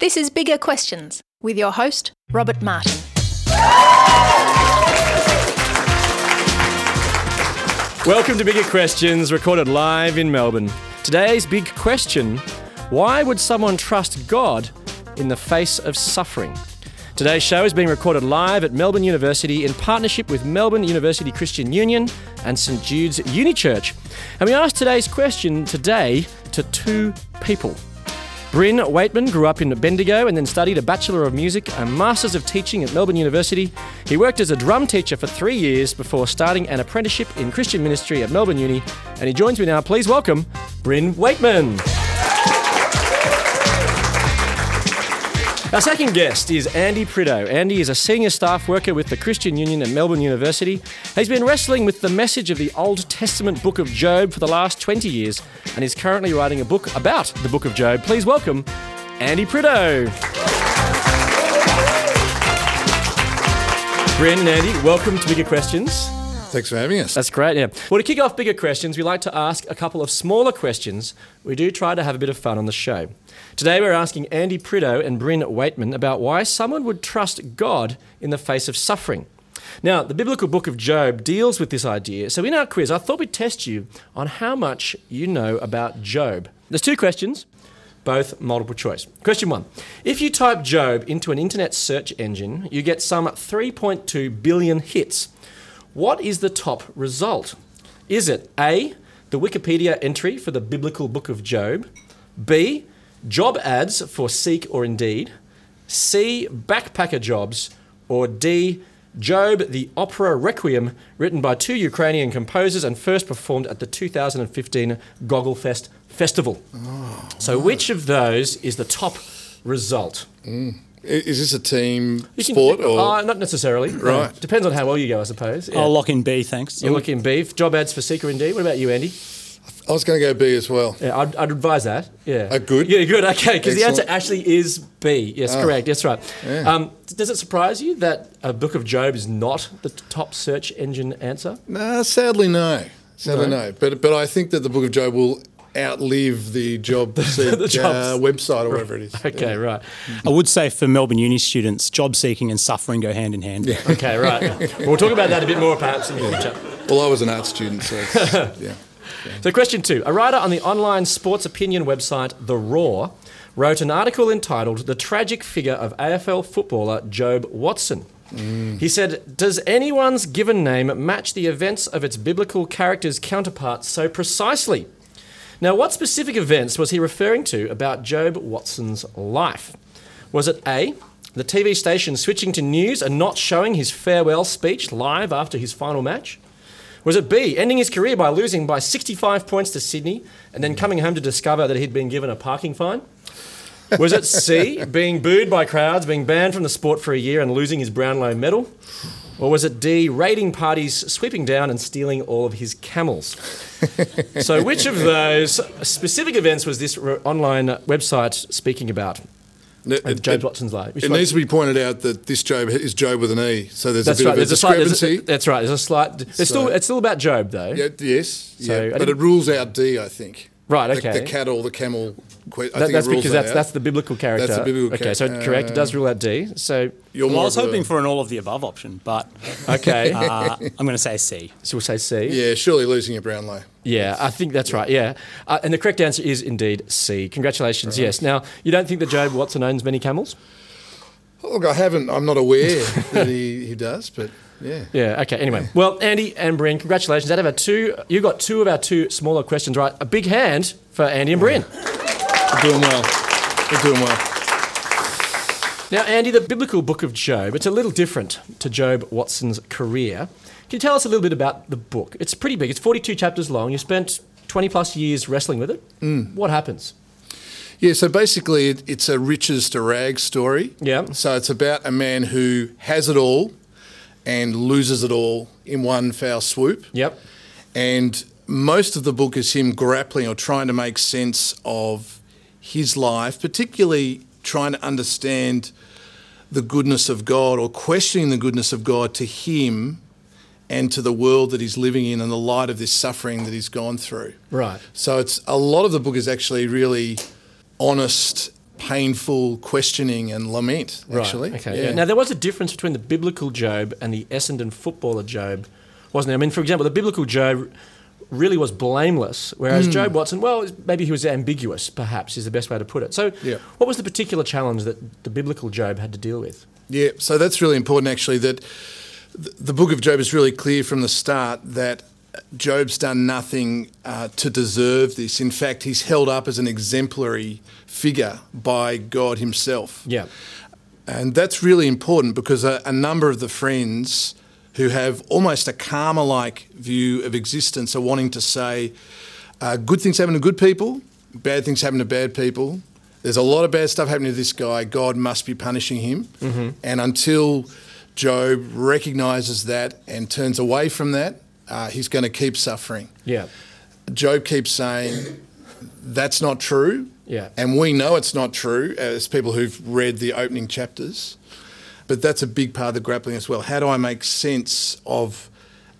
This is Bigger Questions with your host, Robert Martin. Welcome to Bigger Questions, recorded live in Melbourne. Today's big question why would someone trust God in the face of suffering? Today's show is being recorded live at Melbourne University in partnership with Melbourne University Christian Union and St Jude's Uni Church. And we asked today's question today to two people. Bryn Waitman grew up in Bendigo and then studied a Bachelor of Music and Masters of Teaching at Melbourne University. He worked as a drum teacher for three years before starting an apprenticeship in Christian ministry at Melbourne Uni. And he joins me now. Please welcome Bryn Waitman. Our second guest is Andy Prideaux. Andy is a senior staff worker with the Christian Union at Melbourne University. He's been wrestling with the message of the Old Testament book of Job for the last 20 years and is currently writing a book about the book of Job. Please welcome Andy Prideaux. Bryn and Andy, welcome to Bigger Questions. Thanks for having us. That's great, yeah. Well, to kick off bigger questions, we like to ask a couple of smaller questions. We do try to have a bit of fun on the show. Today, we're asking Andy Prideaux and Bryn Waitman about why someone would trust God in the face of suffering. Now, the biblical book of Job deals with this idea. So, in our quiz, I thought we'd test you on how much you know about Job. There's two questions, both multiple choice. Question one If you type Job into an internet search engine, you get some 3.2 billion hits. What is the top result? Is it A, the Wikipedia entry for the biblical book of Job? B, job ads for Seek or Indeed? C, backpacker jobs? Or D, Job, the opera Requiem, written by two Ukrainian composers and first performed at the 2015 Gogolfest Festival? Oh, so, which of those is the top result? I- Is this a team You can- sport or Uh, not necessarily. No. Right. Depends on how well you go, I suppose. Yeah. I'll lock in B, thanks. You're looking beef. Job ads for Seek or Indeed. What about you, Andy? I was going to go B as well. Yeah, I'd, I'd advise that. Yeah. Oh, good. Yeah, good. Okay, because the answer actually is B. Yes, Oh. correct. That's right. Yeah. Um, does it surprise you that a book of Job is not the top search engine answer? No, sadly no. Sadly No? no. But but I think that the Book of Job will outlive the job seek, the uh, website or whatever it is. Okay, right. I would say for Melbourne Uni students, job seeking and suffering go hand in hand. Yeah. Okay, right. we'll talk about that a bit more perhaps in the future. Well, I was an art student, so it's- yeah. So, question two. A writer on the online sports opinion website The Roar wrote an article entitled The Tragic Figure of AFL Footballer Jobe Watson. He said, Does anyone's given name match the events of its biblical character's counterparts so precisely? Now, what specific events was he referring to about Jobe Watson's life? Was it A, the TV station switching to news and not showing his farewell speech live after his final match? Was it B, ending his career by losing by 65 points to Sydney and then coming home to discover that he'd been given a parking fine? Was it C, being booed by crowds, being banned from the sport for a year and losing his Brownlow medal? Or was it D, raiding parties, sweeping down and stealing all of his camels? so, which of those specific events was this re- online website speaking about? It, it- Job it- Watson's life. Which it needs to be pointed out that this Job is Job with an E, so there's that's a bit right. of a There's a slight. there's a- discrepancy. that's right. There's a slight. It's still. It's still about Job, though. yeah, yes, So, yeah, but it rules out D, I think. Right, The- okay. The, cattle, the camel. Que- I That- think that's it because that that's that's the biblical character. That's the biblical Okay, so correct. It does rule out D. So You're Well, I was of a- hoping for an all of the above option, but okay, uh, I'm going to say C. so we'll say C. Yeah, surely losing a Brownlow. Yeah, I think that's right. Yeah, uh, and the correct answer is indeed C. Congratulations. Yes. Now you don't think that Jobe Watson owns many camels? Look, I haven't. I'm not aware that he, he does, but yeah. Yeah. Okay. Anyway, well, Andy and Bryn, congratulations. Out of our two, you got two of our two smaller questions right. A big hand for Andy and Bryn. They're doing well. We're doing well. Now, Andy, the biblical book of Job, it's a little different to Jobe Watson's career. Can you tell us a little bit about the book? It's pretty big. It's 42 chapters long. You spent 20 plus years wrestling with it. Mm. What happens? Yeah, so basically, it, it's a riches to rags story. Yeah. So it's about a man who has it all and loses it all in one foul swoop. Yep. And most of the book is him grappling or trying to make sense of his life, particularly trying to understand the goodness of God or questioning the goodness of God to him and to the world that he's living in and the light of this suffering that he's gone through. Right. So it's a lot of the book is actually really honest painful questioning and lament. Actually, Right. Okay. Yeah. Now there was a difference between the biblical Job and the Essendon footballer Job, wasn't there? I mean, for example, the biblical Job really was blameless, whereas Hmm. Jobe Watson, well, maybe he was ambiguous. Perhaps is the best way to put it. So, Yeah. what was the particular challenge that the biblical Job had to deal with? Yeah, so that's really important actually that the book of Job is really clear from the start that Job's done nothing uh, to deserve this. In fact, he's held up as an exemplary figure by God himself. Yeah. And that's really important because a, a number of the friends who have almost a karma like view of existence are wanting to say uh, good things happen to good people, bad things happen to bad people. There's a lot of bad stuff happening to this guy. God must be punishing him. And until Job recognizes that and turns away from that, uh, he's going to keep suffering. Yeah. Job keeps saying that's not true. Yeah. And we know it's not true as people who've read the opening chapters. But that's a big part of the grappling as well. How do I make sense of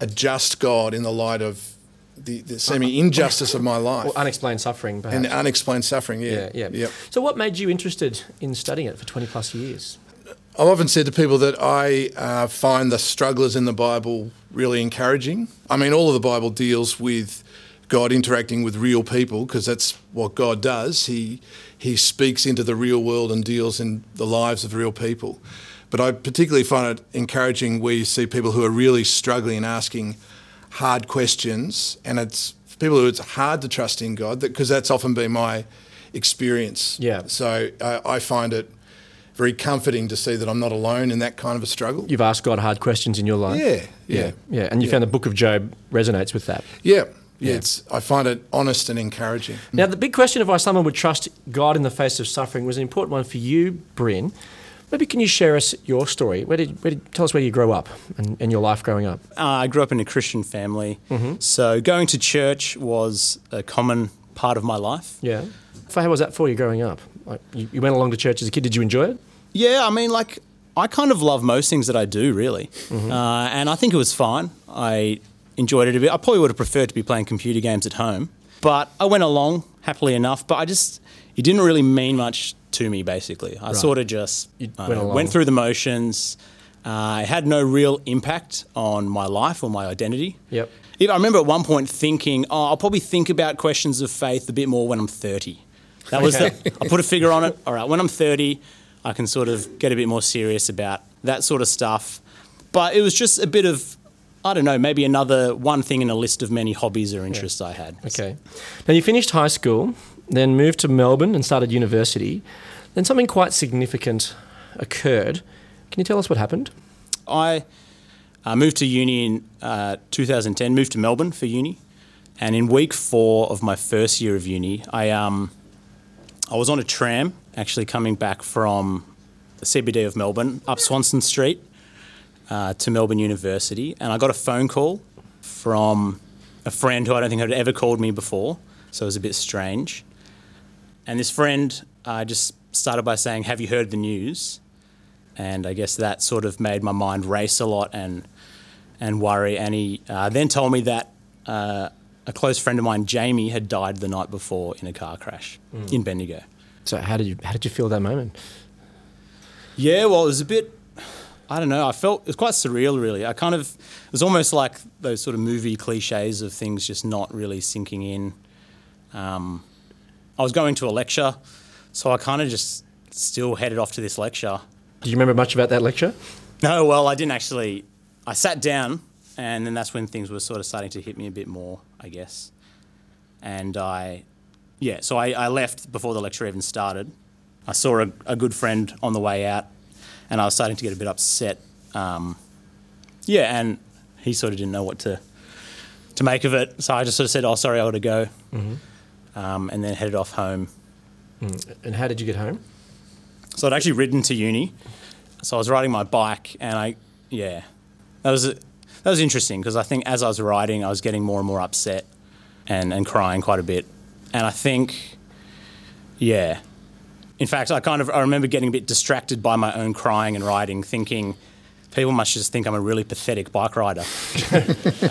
a just God in the light of the, the semi injustice of my life Or unexplained suffering, perhaps. and unexplained suffering? Yeah. yeah, yeah. Yep. So, what made you interested in studying it for 20 plus years? I've often said to people that I uh, find the strugglers in the Bible really encouraging. I mean, all of the Bible deals with God interacting with real people because that's what God does. He He speaks into the real world and deals in the lives of real people. But I particularly find it encouraging where you see people who are really struggling and asking hard questions, and it's for people who it's hard to trust in God because that's often been my experience. Yeah. So uh, I find it very comforting to see that I'm not alone in that kind of a struggle. You've asked God hard questions in your life. Yeah, yeah. yeah, yeah. And you Yeah. found the Book of Job resonates with that. Yeah, Yeah. yeah. It's I find it honest and encouraging. Now, the big question of why someone would trust God in the face of suffering was an important one for you, Bryn. Maybe can you share us your story? Where did, where did tell us where you grew up and, and your life growing up? Uh, I grew up in a Christian family, so going to church was a common part of my life. Yeah. So how was that for you growing up? Like, you, you went along to church as a kid. Did you enjoy it? Yeah, I mean, like, I kind of love most things that I do, really. Uh, and I think it was fine. I enjoyed it a bit. I probably would have preferred to be playing computer games at home, but I went along happily enough. But I just, it didn't really mean much to me, basically. I sort of just went know, went through the motions. Uh, it had no real impact on my life or my identity. Yep. If- I remember at one point thinking, oh, I'll probably think about questions of faith a bit more when I'm 30. That was Okay. the, I put a figure on it. All right, when I'm 30, I can sort of get a bit more serious about that sort of stuff. But it was just a bit of, I don't know, maybe another one thing in a list of many hobbies or interests I had. Okay. Now, you finished high school, then moved to Melbourne and started university. Then something quite significant occurred. Can you tell us what happened? I uh, moved to uni in uh, 2010, moved to Melbourne for uni. And in week four of my first year of uni, I, um, I was on a tram actually coming back from the CBD of Melbourne up Swanston Street uh, to Melbourne University. And I got a phone call from a friend who I don't think had ever called me before. So it was a bit strange. And this friend uh, just started by saying, Have you heard the news? and I guess that sort of made my mind race a lot and and worry. And he uh, then told me that uh, a close friend of mine, Jamie, had died the night before in a car crash in Bendigo. So, how did you how did you feel that moment? Yeah, well, it was a bit. I don't know. I felt it was quite surreal, really. I kind of it was almost like those sort of movie cliches of things just not really sinking in. Um, I was going to a lecture, so I kind of just still headed off to this lecture. Do you remember much about that lecture? No, well, I didn't actually. I sat down, and then that's when things were sort of starting to hit me a bit more, I guess. And I, yeah, so I, I left before the lecture even started. I saw a, a good friend on the way out, and I was starting to get a bit upset. Um, yeah, and he sort of didn't know what to to make of it, so I just sort of said, "Oh, sorry, I got to go," um, and then headed off home. And how did you get home? So I'd actually ridden to uni. So I was riding my bike, and I, yeah, that was that was interesting because I think as I was riding, I was getting more and more upset and and crying quite a bit. And I think, yeah, in fact, I kind of I remember getting a bit distracted by my own crying and riding, thinking people must just think I'm a really pathetic bike rider.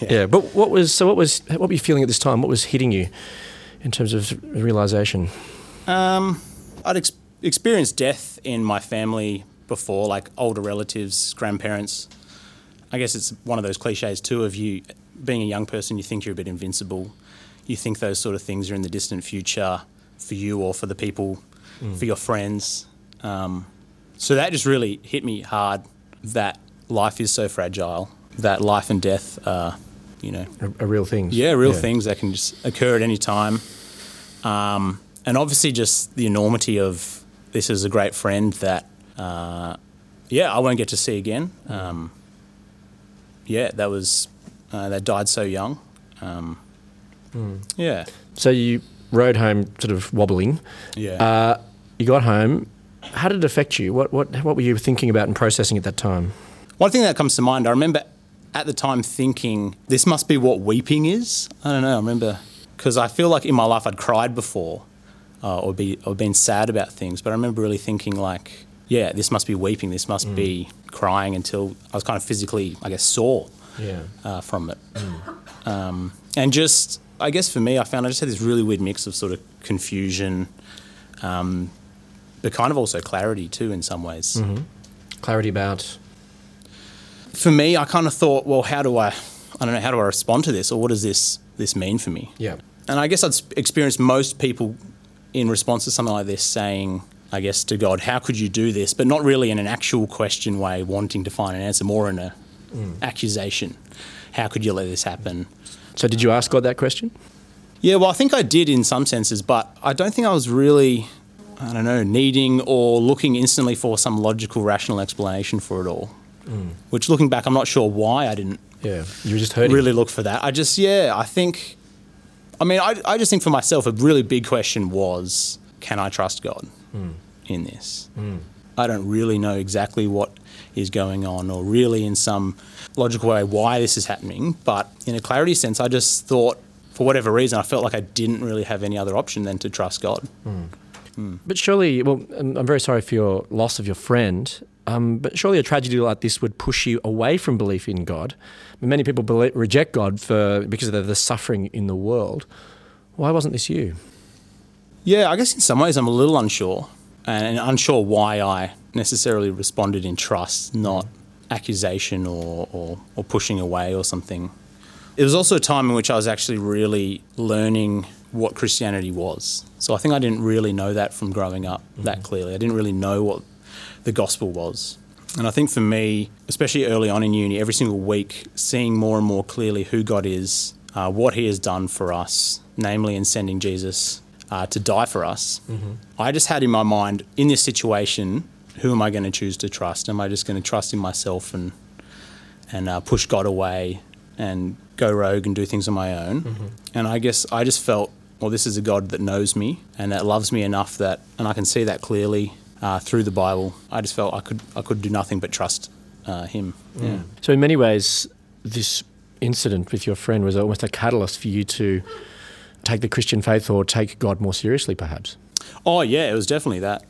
Yeah. But what was so? What was what were you feeling at this time? What was hitting you in terms of realization? Um, I'd ex- experienced death in my family before, like older relatives, grandparents. I guess it's one of those cliches too of you being a young person, you think you're a bit invincible. You think those sort of things are in the distant future for you or for the people, for your friends. Um, so that just really hit me hard that life is so fragile, that life and death are, you know, A, a real things. yeah, real things that can just occur at any time. Um, and obviously, just the enormity of this is a great friend that, uh, yeah, I won't get to see again. Um, yeah, that was, uh, that died so young. Um, Yeah. So you rode home sort of wobbling. Yeah. Uh, you got home. How did it affect you? What, what, what were you thinking about and processing at that time? One thing that comes to mind, I remember at the time thinking, this must be what weeping is. I don't know. I remember because I feel like in my life I'd cried before uh, or, be, or been sad about things, but I remember really thinking, like, yeah, this must be weeping. This must be crying until I was kind of physically, I guess, sore Yeah. uh, from it. Um, and just, I guess for me, I found I just had this really weird mix of sort of confusion, um, but kind of also clarity too in some ways. Clarity about. For me, I kind of thought, well, how do I, I don't know, how do I respond to this, or what does this this mean for me? Yeah. And I guess I'd experienced most people in response to something like this saying, I guess, to God, how could you do this? But not really in an actual question way, wanting to find an answer, more in a mm. accusation. How could you let this happen? So did you ask God that question? Yeah, well, I think I did in some senses, but I don't think I was really, I don't know, needing or looking instantly for some logical, rational explanation for it all. Mm. Which, looking back, I'm not sure why I didn't Yeah. You were just hurting. really look for that. I just, yeah, I think, I mean, I, I just think for myself, a really big question was can I trust God mm. in this? Mm. I don't really know exactly what is going on or really in some logical way why this is happening, but in a clarity sense, I just thought, for whatever reason, I felt like I didn't really have any other option than to trust God. But surely, well, I'm very sorry for your loss of your friend. Um, but surely a tragedy like this would push you away from belief in God. Many people believe, reject God for because of the, the suffering in the world. Why wasn't this you? Yeah, I guess in some ways I'm a little unsure, and unsure why I necessarily responded in trust, not accusation or, or, or pushing away or something. It was also a time in which I was actually really learning what Christianity was. So I think I didn't really know that from growing up that clearly. I didn't really know what the gospel was. And I think for me, especially early on in uni, every single week, seeing more and more clearly who God is, uh, what He has done for us, namely in sending Jesus uh, to die for us, I just had in my mind, in this situation, who am I going to choose to trust? Am I just going to trust in myself and and uh, push God away and go rogue and do things on my own? And I guess I just felt, well, this is a God that knows me and that loves me enough that, and I can see that clearly uh, through the Bible. I just felt I could I could do nothing but trust uh, Him. Yeah. So in many ways, this incident with your friend was almost a catalyst for you to take the Christian faith or take God more seriously, perhaps. Oh yeah, it was definitely that.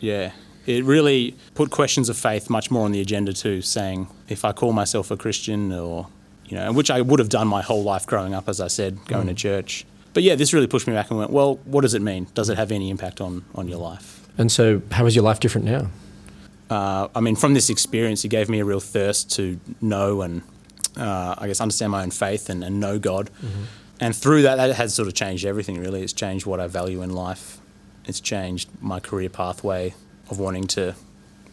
Yeah. It really put questions of faith much more on the agenda too, saying if I call myself a Christian or you know, which I would have done my whole life growing up, as I said, going to church. But yeah, this really pushed me back and went, well, what does it mean? Does it have any impact on, on your life? And so, how is your life different now? Uh, I mean, from this experience, it gave me a real thirst to know and uh, I guess understand my own faith and, and know God. And through that, that has sort of changed everything, really. It's changed what I value in life. It's changed my career pathway of wanting to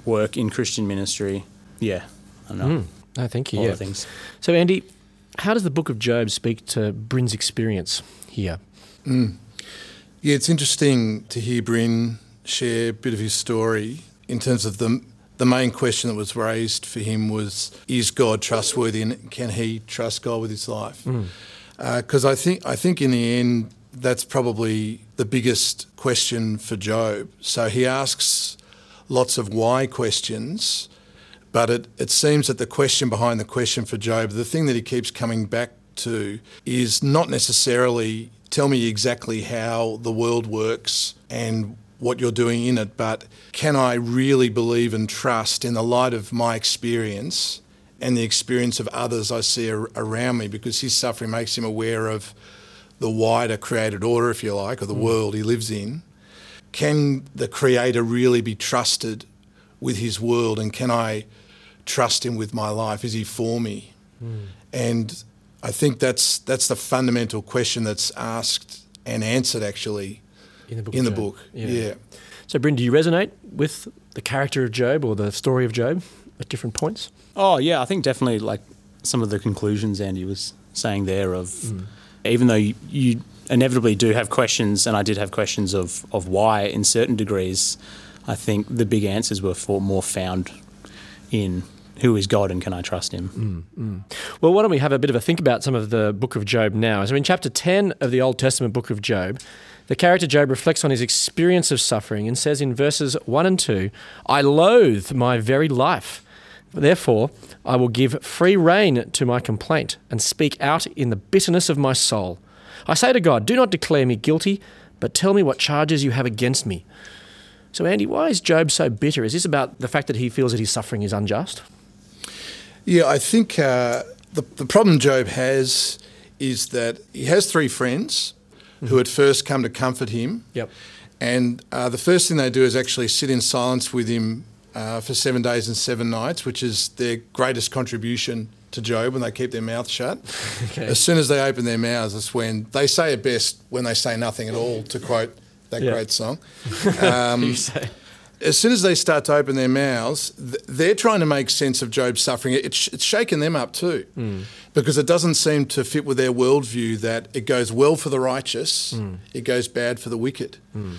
work in Christian ministry. Yeah, I know. No, thank you. All yeah. the things. So, Andy, how does the book of Job speak to Bryn's experience here? Mm. Yeah, it's interesting to hear Bryn share a bit of his story in terms of the the main question that was raised for him was is God trustworthy and can he trust God with his life? Mm. Uh, because I think I think in the end that's probably the biggest question for Job. So he asks lots of why questions, but it, it seems that the question behind the question for Job, the thing that he keeps coming back to, is not necessarily tell me exactly how the world works and what you're doing in it, but can I really believe and trust in the light of my experience and the experience of others I see ar- around me? Because his suffering makes him aware of the wider created order, if you like, or the mm. world he lives in. can the Creator really be trusted with His world, and can I trust Him with my life? Is He for me? Hmm. And I think that's that's the fundamental question that's asked and answered actually In the book. in the book. Yeah. So, Bryn, do you resonate with the character of Job or the story of Job at different points? Oh yeah, I think definitely like some of the conclusions Andy was saying there of hmm. even though you, you inevitably do have questions, and I did have questions of of why in certain degrees, I think the big answers were for more found in who is God and can I trust Him. Mm, mm. Well, why don't we have a bit of a think about some of the book of Job now? So, in chapter 10 of the Old Testament book of Job, the character Job reflects on his experience of suffering and says in verses 1 and 2 I loathe my very life. Therefore, I will give free rein to my complaint and speak out in the bitterness of my soul. I say to God, Do not declare me guilty, but tell me what charges you have against me. So, Andy, why is Job so bitter? Is this about the fact that he feels that his suffering is unjust? Yeah, I think uh, the, the problem Job has is that he has three friends who at first come to comfort him. Yep. And uh, the first thing they do is actually sit in silence with him uh, for seven days and seven nights, which is their greatest contribution to Job when they keep their mouth shut. okay. As soon as they open their mouths, that's when they say it best when they say nothing at all, to quote that Yeah. great song. Um, as soon as they start to open their mouths, th- they're trying to make sense of Job's suffering. It's, it's shaken them up too, hmm. because it doesn't seem to fit with their worldview that it goes well for the righteous, hmm. it goes bad for the wicked. Hmm.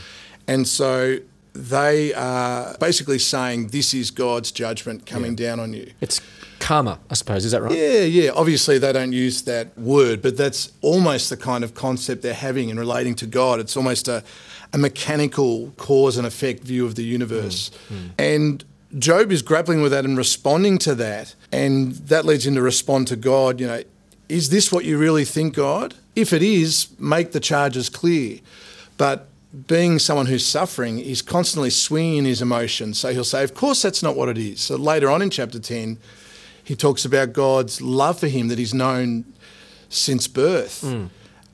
And so they are basically saying, This is God's judgment coming down on you. It's karma, I suppose. Is that right? Yeah, yeah. Obviously, they don't use that word, but that's almost the kind of concept they're having in relating to God. It's almost a, a mechanical cause and effect view of the universe. Mm, mm. And Job is grappling with that and responding to that. And that leads him to respond to God, you know, is this what you really think, God? If it is, make the charges clear. But being someone who's suffering, he's constantly swinging his emotions. So he'll say, Of course, that's not what it is. So later on in chapter 10, he talks about God's love for him that he's known since birth. Mm.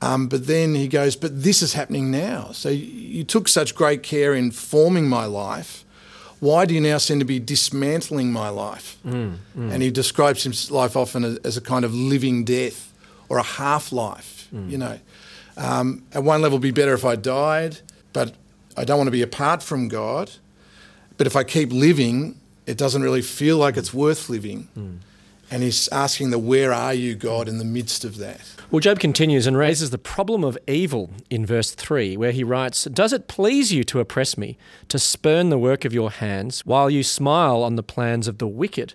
Um, but then he goes, But this is happening now. So you- took such great care in forming my life. Why do you now seem to be dismantling my life? And he describes his life often as, as a kind of living death or a half life. You know, um, at one level, it'd be better if I died, but I don't want to be apart from God. But if I keep living, it doesn't really feel like it's worth living. And he's asking the where are you, God, in the midst of that? Well, Job continues and raises the problem of evil in verse 3, where he writes, Does it please you to oppress me, to spurn the work of your hands, while you smile on the plans of the wicked?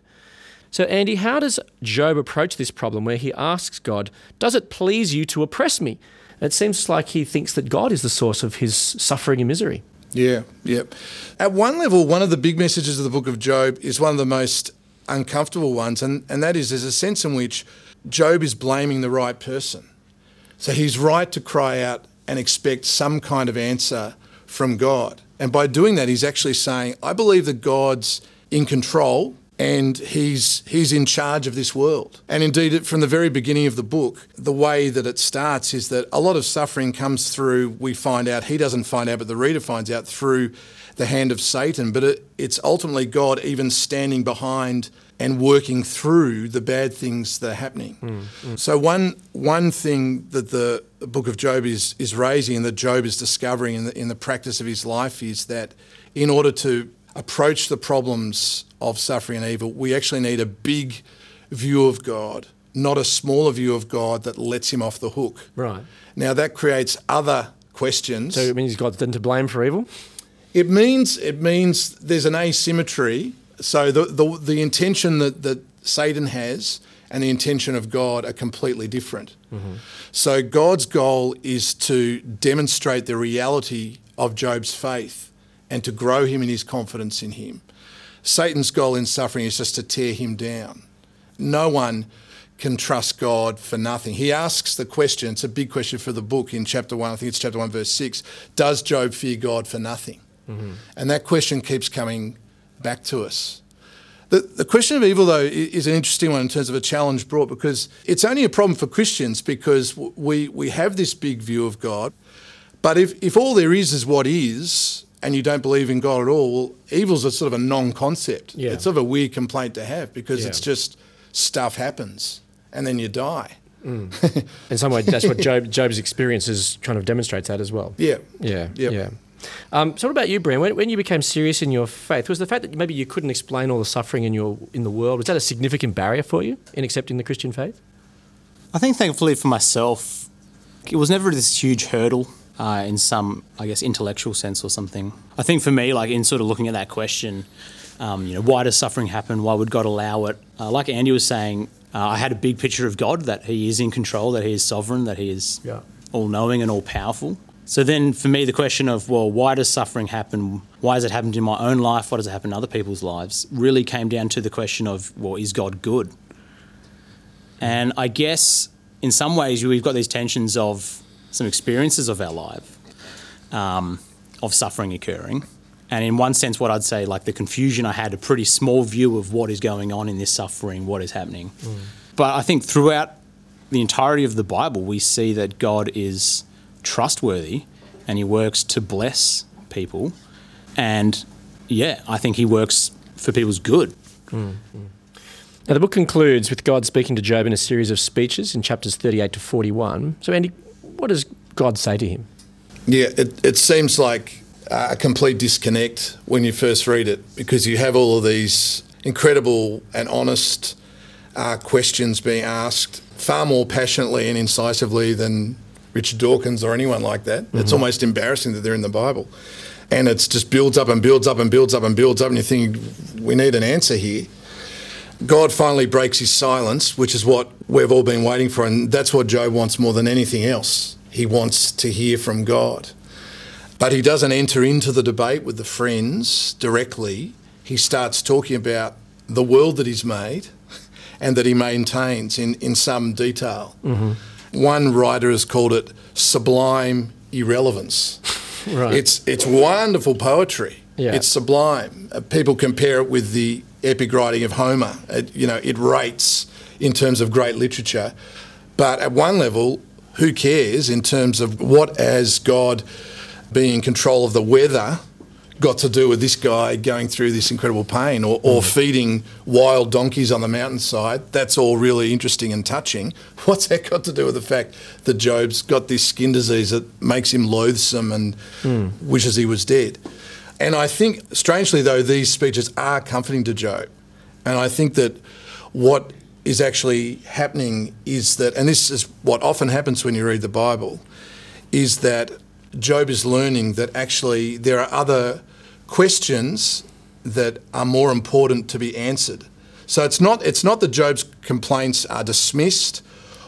So, Andy, how does Job approach this problem where he asks God, Does it please you to oppress me? It seems like he thinks that God is the source of his suffering and misery. Yeah, yep. At one level, one of the big messages of the book of Job is one of the most uncomfortable ones, and, and that is there's a sense in which Job is blaming the right person. So he's right to cry out and expect some kind of answer from God. And by doing that, he's actually saying, I believe that God's in control and he's he's in charge of this world. And indeed, from the very beginning of the book, the way that it starts is that a lot of suffering comes through. We find out he doesn't find out, but the reader finds out through the hand of Satan. But it, it's ultimately God even standing behind and working through the bad things that are happening. Hmm, hmm. So one one thing that the book of Job is is raising and that Job is discovering in the in the practice of his life is that in order to approach the problems of suffering and evil, we actually need a big view of God, not a smaller view of God that lets him off the hook. Right. Now that creates other questions. So it means God's then to blame for evil? It means it means there's an asymmetry. So the the, the intention that, that Satan has and the intention of God are completely different. Mm-hmm. So God's goal is to demonstrate the reality of Job's faith and to grow him in his confidence in him. Satan's goal in suffering is just to tear him down. No one can trust God for nothing. He asks the question, it's a big question for the book in chapter 1, I think it's chapter 1, verse 6 Does Job fear God for nothing? And that question keeps coming back to us. The, the question of evil, though, is an interesting one in terms of a challenge brought because it's only a problem for Christians because we, we have this big view of God. But if, if all there is is what is, and you don't believe in God at all, well, evil's a sort of a non-concept. Yeah. It's sort of a weird complaint to have because Yeah. it's just stuff happens and then you die. Mm. In some way, that's what Job, Job's experiences kind of demonstrates that as well. Yeah. Yeah, Yep. yeah. Um, so, what about you, Bryn? When, when you became serious in your faith, was the fact that maybe you couldn't explain all the suffering in your in the world was that a significant barrier for you in accepting the Christian faith? I think, thankfully for myself, it was never this huge hurdle uh, in some, I guess, intellectual sense or something. I think for me, like in sort of looking at that question, um, you know, why does suffering happen? Why would God allow it? Uh, like Andy was saying, uh, I had a big picture of God that He is in control, that He is sovereign, that He is Yeah. all knowing and all powerful. So then, for me, the question of, well, why does suffering happen? Why has it happened in my own life? Why does it happen in other people's lives? Really came down to the question of, well, is God good? And I guess in some ways we've got these tensions of some experiences of our life, um, of suffering occurring. And in one sense, what I'd say, like the confusion, I had a pretty small view of what is going on in this suffering, what is happening. But I think throughout the entirety of the Bible, we see that God is trustworthy and he works to bless people. And yeah, I think he works for people's good. Now, the book concludes with God speaking to Job in a series of speeches in chapters 38 to 41. So, Andy, what does God say to him? Yeah, it, it seems like a complete disconnect when you first read it because you have all of these incredible and honest uh, questions being asked far more passionately and incisively than Richard Dawkins or anyone like that. It's mm-hmm. almost embarrassing that they're in the Bible. And it just builds up and builds up and builds up and builds up, and you think, we need an answer here. God finally breaks his silence, which is what we've all been waiting for, and that's what Job wants more than anything else. He wants to hear from God. But he doesn't enter into the debate with the friends directly. He starts talking about the world that he's made and that he maintains in, in some detail. Mm-hmm. One writer has called it sublime irrelevance. Right. It's, it's wonderful poetry. Yeah. It's sublime. Uh, people compare it with the epic writing of Homer. It, you know, it rates in terms of great literature. But at one level, who cares in terms of what has God being in control of the weather got to do with this guy going through this incredible pain or, or mm. feeding wild donkeys on the mountainside? That's all really interesting and touching. What's that got to do with the fact that Job's got this skin disease that makes him loathsome and mm. wishes he was dead? And I think, strangely though, these speeches are comforting to Job. And I think that what is actually happening is that, and this is what often happens when you read the Bible, is that Job is learning that actually there are other questions that are more important to be answered. So it's not it's not that Job's complaints are dismissed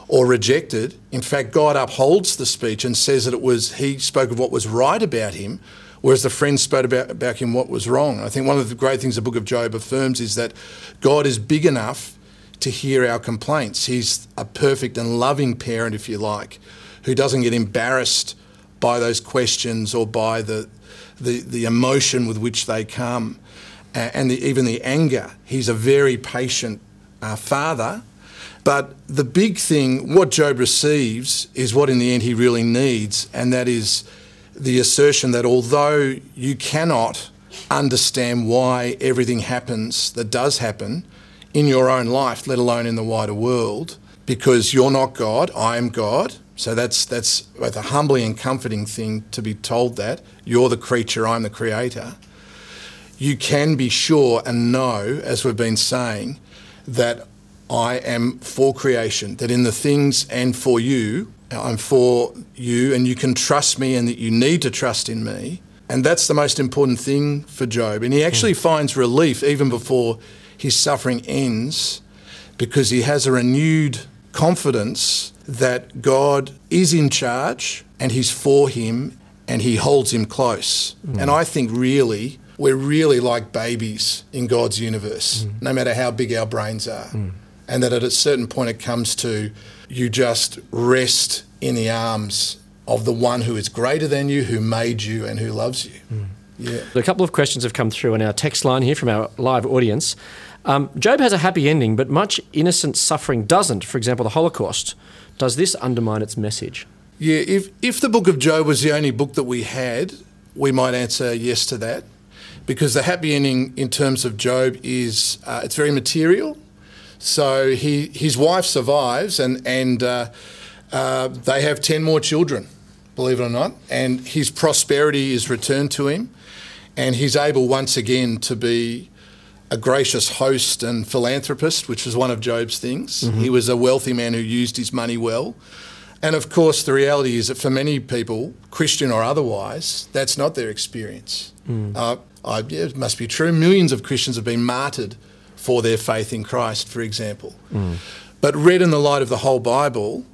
or rejected. In fact, God upholds the speech and says that it was he spoke of what was right about him, whereas the friends spoke about, about him what was wrong. I think one of the great things the book of Job affirms is that God is big enough to hear our complaints. He's a perfect and loving parent, if you like, who doesn't get embarrassed by those questions or by the the, the emotion with which they come and the, even the anger. He's a very patient uh, father. But the big thing, what Job receives, is what in the end he really needs, and that is the assertion that although you cannot understand why everything happens that does happen in your own life, let alone in the wider world, because you're not God, I am God. So that's that's both a humbling and comforting thing to be told that you're the creature, I'm the creator. You can be sure and know, as we've been saying, that I am for creation, that in the things and for you, I'm for you, and you can trust me, and that you need to trust in me. And that's the most important thing for Job. And he hmm. actually finds relief even before his suffering ends because he has a renewed confidence that God is in charge and he's for him and he holds him close. Mm. And I think really, we're really like babies in God's universe, mm. no matter how big our brains are. Mm. And that at a certain point it comes to you just rest in the arms of the one who is greater than you, who made you, and who loves you. Yeah. A couple of questions have come through on our text line here from our live audience. Um, Job has a happy ending, but much innocent suffering doesn't. For example, the Holocaust. Does this undermine its message? Yeah, if, if the book of Job was the only book that we had, we might answer yes to that because the happy ending in terms of Job is uh, it's very material. So he his wife survives and and uh, uh, they have ten more children, believe it or not, and his prosperity is returned to him, and he's able once again to be a gracious host and philanthropist, which was one of Job's things. Mm-hmm. He was a wealthy man who used his money well. And of course, the reality is that for many people, Christian or otherwise, that's not their experience. Mm. Uh, I, yeah, it must be true. Millions of Christians have been martyred for their faith in Christ, for example. Mm. But read in the light of the whole Bible,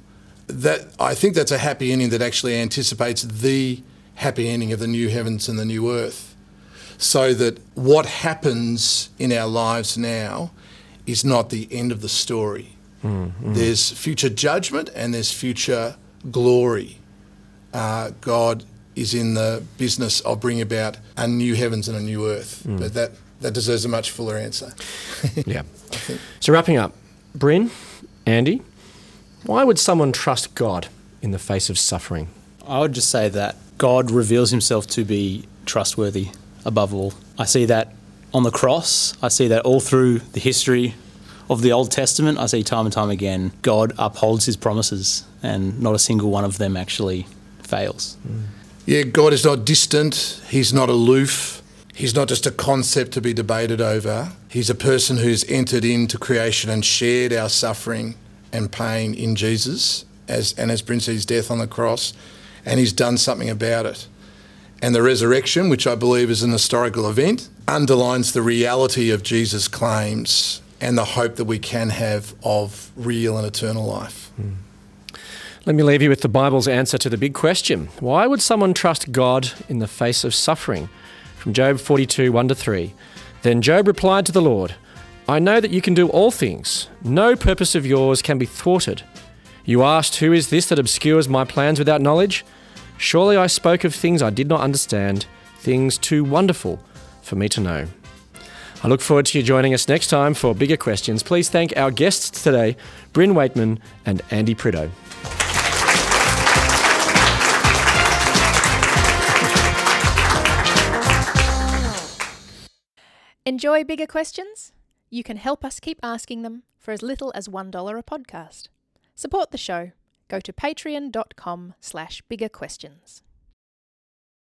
that I think that's a happy ending that actually anticipates the happy ending of the new heavens and the new earth. So that what happens in our lives now is not the end of the story. There's future judgment and there's future glory. Uh, God is in the business of bringing about a new heavens and a new earth. But that, that deserves a much fuller answer. Yeah. So wrapping up, Bryn, Andy, why would someone trust God in the face of suffering? I would just say that God reveals himself to be trustworthy above all. I see that on the cross. I see that all through the history of the Old Testament. I see time and time again God upholds his promises and not a single one of them actually fails. Mm. Yeah, God is not distant. He's not aloof. He's not just a concept to be debated over. He's a person who's entered into creation and shared our suffering and pain in Jesus, as and as his death on the cross, and he's done something about it. And the resurrection, which I believe is an historical event, underlines the reality of Jesus' claims and the hope that we can have of real and eternal life. Hmm. Let me leave you with the Bible's answer to the big question Why would someone trust God in the face of suffering? From Job 42 1 to 3. Then Job replied to the Lord, I know that you can do all things. No purpose of yours can be thwarted. You asked, Who is this that obscures my plans without knowledge? Surely I spoke of things I did not understand, things too wonderful for me to know. I look forward to you joining us next time for bigger questions. Please thank our guests today, Bryn Waitman and Andy Prideaux. Enjoy bigger questions? You can help us keep asking them for as little as $1 a podcast. Support the show. Go to patreon.com slash bigger questions.